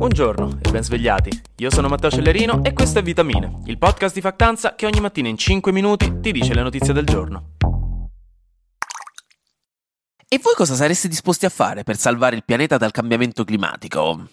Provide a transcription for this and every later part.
Buongiorno e ben svegliati. Io sono Matteo Cellerino e questo è Vitamine, il podcast di Factanza che ogni mattina in 5 minuti ti dice le notizie del giorno. E voi cosa sareste disposti a fare per salvare il pianeta dal cambiamento climatico?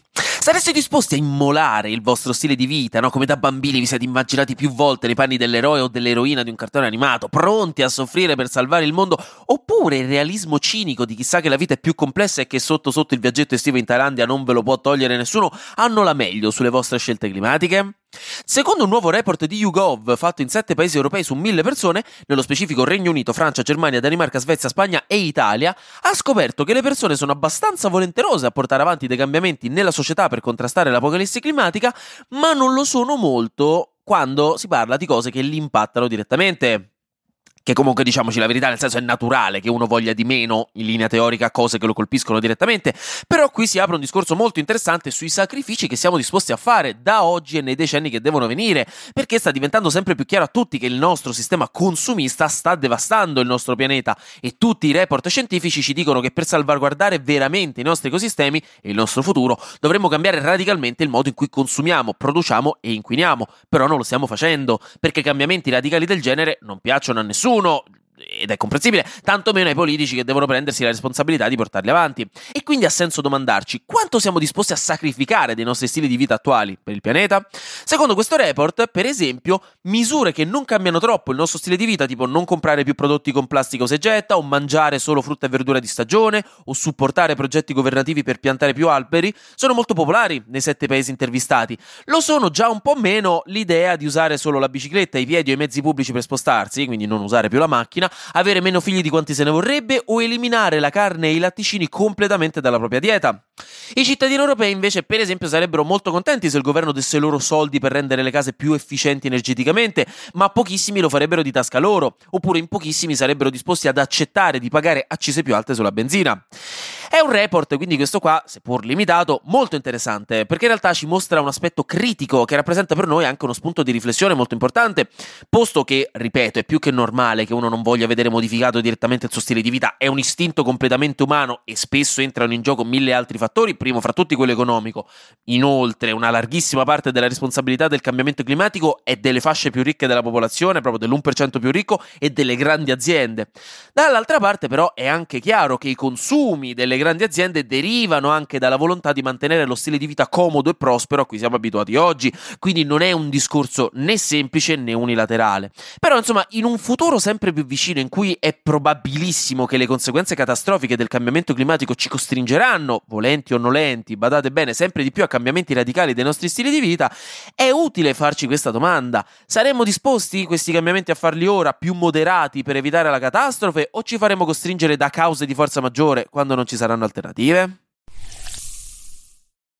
Sareste disposti a immolare il vostro stile di vita, no? Come da bambini vi siete immaginati più volte nei panni dell'eroe o dell'eroina di un cartone animato, pronti a soffrire per salvare il mondo? Oppure il realismo cinico di chissà che la vita è più complessa e che sotto sotto il viaggetto estivo in Thailandia non ve lo può togliere nessuno, hanno la meglio sulle vostre scelte climatiche? Secondo un nuovo report di YouGov fatto in 7 paesi europei su 1000 persone, nello specifico Regno Unito, Francia, Germania, Danimarca, Svezia, Spagna e Italia, ha scoperto che le persone sono abbastanza volenterose a portare avanti dei cambiamenti nella società per contrastare l'apocalisse climatica, ma non lo sono molto quando si parla di cose che li impattano direttamente che comunque diciamoci la verità, nel senso è naturale che uno voglia di meno in linea teorica cose che lo colpiscono direttamente, però qui si apre un discorso molto interessante sui sacrifici che siamo disposti a fare da oggi e nei decenni che devono venire, perché sta diventando sempre più chiaro a tutti che il nostro sistema consumista sta devastando il nostro pianeta. E tutti i report scientifici ci dicono che per salvaguardare veramente i nostri ecosistemi e il nostro futuro dovremmo cambiare radicalmente il modo in cui consumiamo, produciamo e inquiniamo, però non lo stiamo facendo, perché cambiamenti radicali del genere non piacciono a nessuno uno ed è comprensibile, tantomeno ai politici che devono prendersi la responsabilità di portarli avanti. E quindi ha senso domandarci quanto siamo disposti a sacrificare dei nostri stili di vita attuali per il pianeta? Secondo questo report, per esempio, misure che non cambiano troppo il nostro stile di vita, tipo non comprare più prodotti con plastica o segetta, o mangiare solo frutta e verdura di stagione, o supportare progetti governativi per piantare più alberi, sono molto popolari nei sette paesi intervistati. Lo sono già un po' meno l'idea di usare solo la bicicletta, i piedi o i mezzi pubblici per spostarsi, quindi non usare più la macchina, avere meno figli di quanti se ne vorrebbe o eliminare la carne e i latticini completamente dalla propria dieta. I cittadini europei invece, per esempio, sarebbero molto contenti se il governo desse loro soldi per rendere le case più efficienti energeticamente, ma pochissimi lo farebbero di tasca loro, oppure in pochissimi sarebbero disposti ad accettare di pagare accise più alte sulla benzina. È un report, quindi questo qua, seppur limitato, molto interessante, perché in realtà ci mostra un aspetto critico che rappresenta per noi anche uno spunto di riflessione molto importante, posto che, ripeto, è più che normale che uno non voglia vedere modificato direttamente il suo stile di vita, è un istinto completamente umano e spesso entrano in gioco mille altri fattori, primo fra tutti quello economico. Inoltre, una larghissima parte della responsabilità del cambiamento climatico è delle fasce più ricche della popolazione, proprio dell'1% più ricco e delle grandi aziende. Dall'altra parte, però, è anche chiaro che i consumi delle grandi aziende derivano anche dalla volontà di mantenere lo stile di vita comodo e prospero a cui siamo abituati oggi, quindi non è un discorso né semplice né unilaterale. Però insomma, in un futuro sempre più vicino in cui è probabilissimo che le conseguenze catastrofiche del cambiamento climatico ci costringeranno, volenti o nolenti, badate bene, sempre di più a cambiamenti radicali dei nostri stili di vita, è utile farci questa domanda. Saremmo disposti questi cambiamenti a farli ora più moderati per evitare la catastrofe o ci faremo costringere da cause di forza maggiore quando non ci saranno alternative?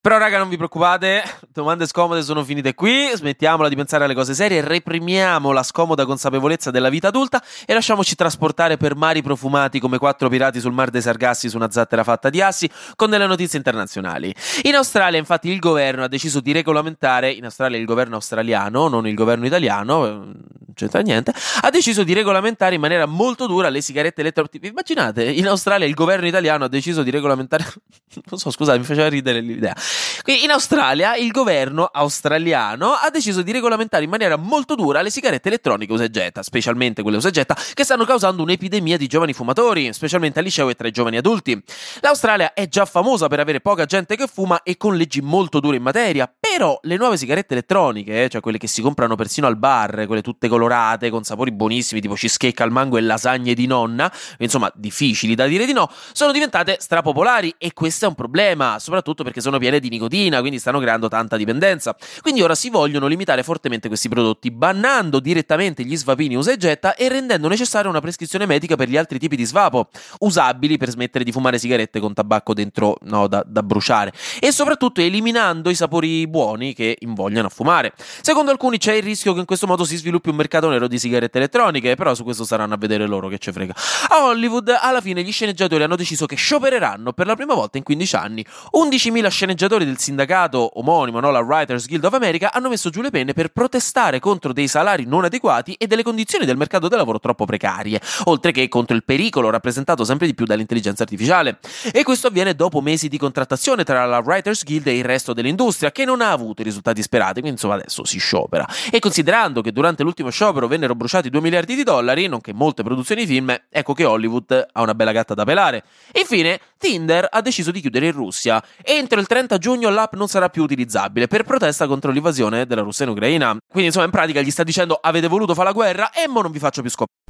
Però, raga, non vi preoccupate, domande scomode sono finite qui. Smettiamola di pensare alle cose serie, reprimiamo la scomoda consapevolezza della vita adulta e lasciamoci trasportare per mari profumati come quattro pirati sul mar dei Sargassi su una zattera fatta di assi con delle notizie internazionali. In Australia, infatti, il governo ha deciso di regolamentare. In Australia, il governo australiano, non il governo italiano, c'entra niente, ha deciso di regolamentare in maniera molto dura le sigarette elettroniche. Immaginate, in Australia il governo italiano ha deciso di regolamentare. non so, scusate, mi faceva ridere l'idea. Quindi in Australia il governo australiano ha deciso di regolamentare in maniera molto dura le sigarette elettroniche usa specialmente quelle usa che stanno causando un'epidemia di giovani fumatori, specialmente al liceo e tra i giovani adulti. L'Australia è già famosa per avere poca gente che fuma e con leggi molto dure in materia, però le nuove sigarette elettroniche, cioè quelle che si comprano persino al bar, quelle tutte colorate, colorate, con sapori buonissimi, tipo cheesecake al mango e lasagne di nonna, insomma, difficili da dire di no, sono diventate strapopolari e questo è un problema, soprattutto perché sono piene di nicotina, quindi stanno creando tanta dipendenza. Quindi ora si vogliono limitare fortemente questi prodotti, bannando direttamente gli svapini usa e getta e rendendo necessaria una prescrizione medica per gli altri tipi di svapo, usabili per smettere di fumare sigarette con tabacco dentro, no, da, da bruciare, e soprattutto eliminando i sapori buoni suoni che invogliano a fumare. Secondo alcuni c'è il rischio che in questo modo si sviluppi un mercato nero di sigarette elettroniche, però su questo saranno a vedere loro che ci frega. A Hollywood, alla fine, gli sceneggiatori hanno deciso che sciopereranno per la prima volta in 15 anni. 11.000 sceneggiatori del sindacato omonimo, no, la Writers Guild of America, hanno messo giù le penne per protestare contro dei salari non adeguati e delle condizioni del mercato del lavoro troppo precarie, oltre che contro il pericolo rappresentato sempre di più dall'intelligenza artificiale. E questo avviene dopo mesi di contrattazione tra la Writers Guild e il resto dell'industria, che non ha avuto i risultati sperati, quindi insomma adesso si sciopera. E considerando che durante l'ultimo sciopero vennero bruciati 2 miliardi di dollari, nonché molte produzioni di film, ecco che Hollywood ha una bella gatta da pelare. Infine, Tinder ha deciso di chiudere in Russia. Entro il 30 giugno l'app non sarà più utilizzabile per protesta contro l'invasione della Russia in Ucraina. Quindi insomma in pratica gli sta dicendo avete voluto fare la guerra e mo non vi faccio più scopare.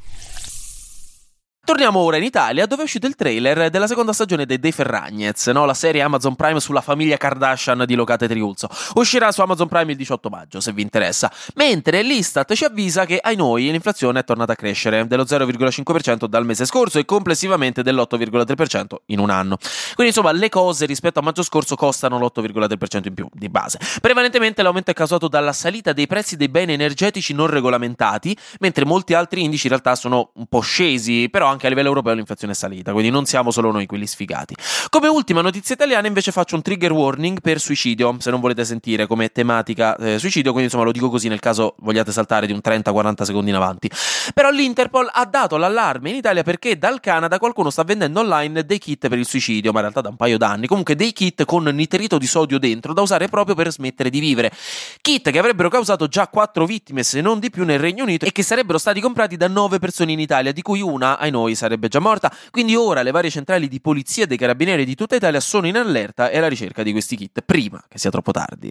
Torniamo ora in Italia, dove è uscito il trailer della seconda stagione dei Dei Ferragnez, no? la serie Amazon Prime sulla famiglia Kardashian di Locate Triulzo. Uscirà su Amazon Prime il 18 maggio, se vi interessa. Mentre l'Istat ci avvisa che, ai noi, l'inflazione è tornata a crescere dello 0,5% dal mese scorso e complessivamente dell'8,3% in un anno. Quindi, insomma, le cose rispetto a maggio scorso costano l'8,3% in più di base. Prevalentemente l'aumento è causato dalla salita dei prezzi dei beni energetici non regolamentati, mentre molti altri indici in realtà sono un po' scesi, però anche a livello europeo l'inflazione è salita, quindi non siamo solo noi quelli sfigati. Come ultima notizia italiana invece faccio un trigger warning per suicidio, se non volete sentire come tematica eh, suicidio, quindi insomma lo dico così nel caso vogliate saltare di un 30-40 secondi in avanti. Però l'Interpol ha dato l'allarme in Italia perché dal Canada qualcuno sta vendendo online dei kit per il suicidio, ma in realtà da un paio d'anni, comunque dei kit con nitrito di sodio dentro da usare proprio per smettere di vivere. Kit che avrebbero causato già 4 vittime, se non di più, nel Regno Unito e che sarebbero stati comprati da 9 persone in Italia, di cui una, ai noi, noi sarebbe già morta, quindi ora le varie centrali di polizia e dei carabinieri di tutta Italia sono in allerta e alla ricerca di questi kit, prima che sia troppo tardi.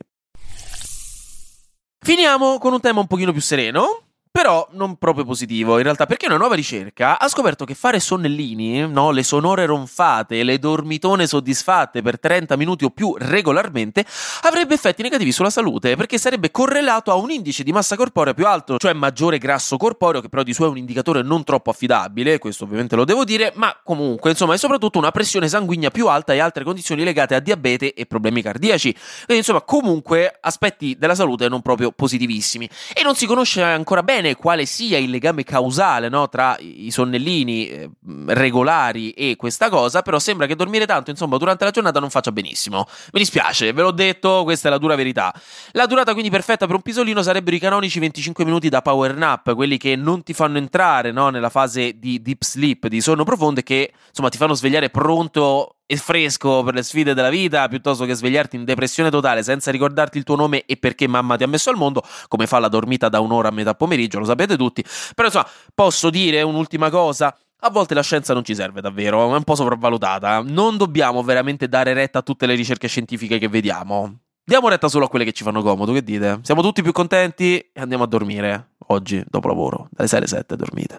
Finiamo con un tema un pochino più sereno, però non proprio positivo in realtà, perché una nuova ricerca ha scoperto che fare sonnellini, no, le sonore ronfate, le dormitone soddisfatte per 30 minuti o più regolarmente, avrebbe effetti negativi sulla salute, perché sarebbe correlato a un indice di massa corporea più alto, cioè maggiore grasso corporeo, che però di suo è un indicatore non troppo affidabile, questo ovviamente lo devo dire, ma comunque, insomma, è soprattutto una pressione sanguigna più alta e altre condizioni legate a diabete e problemi cardiaci. Quindi, insomma, comunque aspetti della salute non proprio positivissimi. E non si conosce ancora bene bene quale sia il legame causale no, tra i sonnellini eh, regolari e questa cosa, però sembra che dormire tanto, insomma, durante la giornata non faccia benissimo. Mi dispiace, ve l'ho detto, questa è la dura verità. La durata quindi perfetta per un pisolino sarebbero i canonici 25 minuti da power nap, quelli che non ti fanno entrare no, nella fase di deep sleep, di sonno profondo e che, insomma, ti fanno svegliare pronto e fresco per le sfide della vita piuttosto che svegliarti in depressione totale senza ricordarti il tuo nome e perché mamma ti ha messo al mondo, come fa la dormita da un'ora a metà pomeriggio, lo sapete tutti. Però insomma, posso dire un'ultima cosa. A volte la scienza non ci serve davvero, è un po' sopravvalutata. Non dobbiamo veramente dare retta a tutte le ricerche scientifiche che vediamo. Diamo retta solo a quelle che ci fanno comodo, che dite? Siamo tutti più contenti e andiamo a dormire oggi, dopo lavoro. Dalle 6 alle 7 dormite.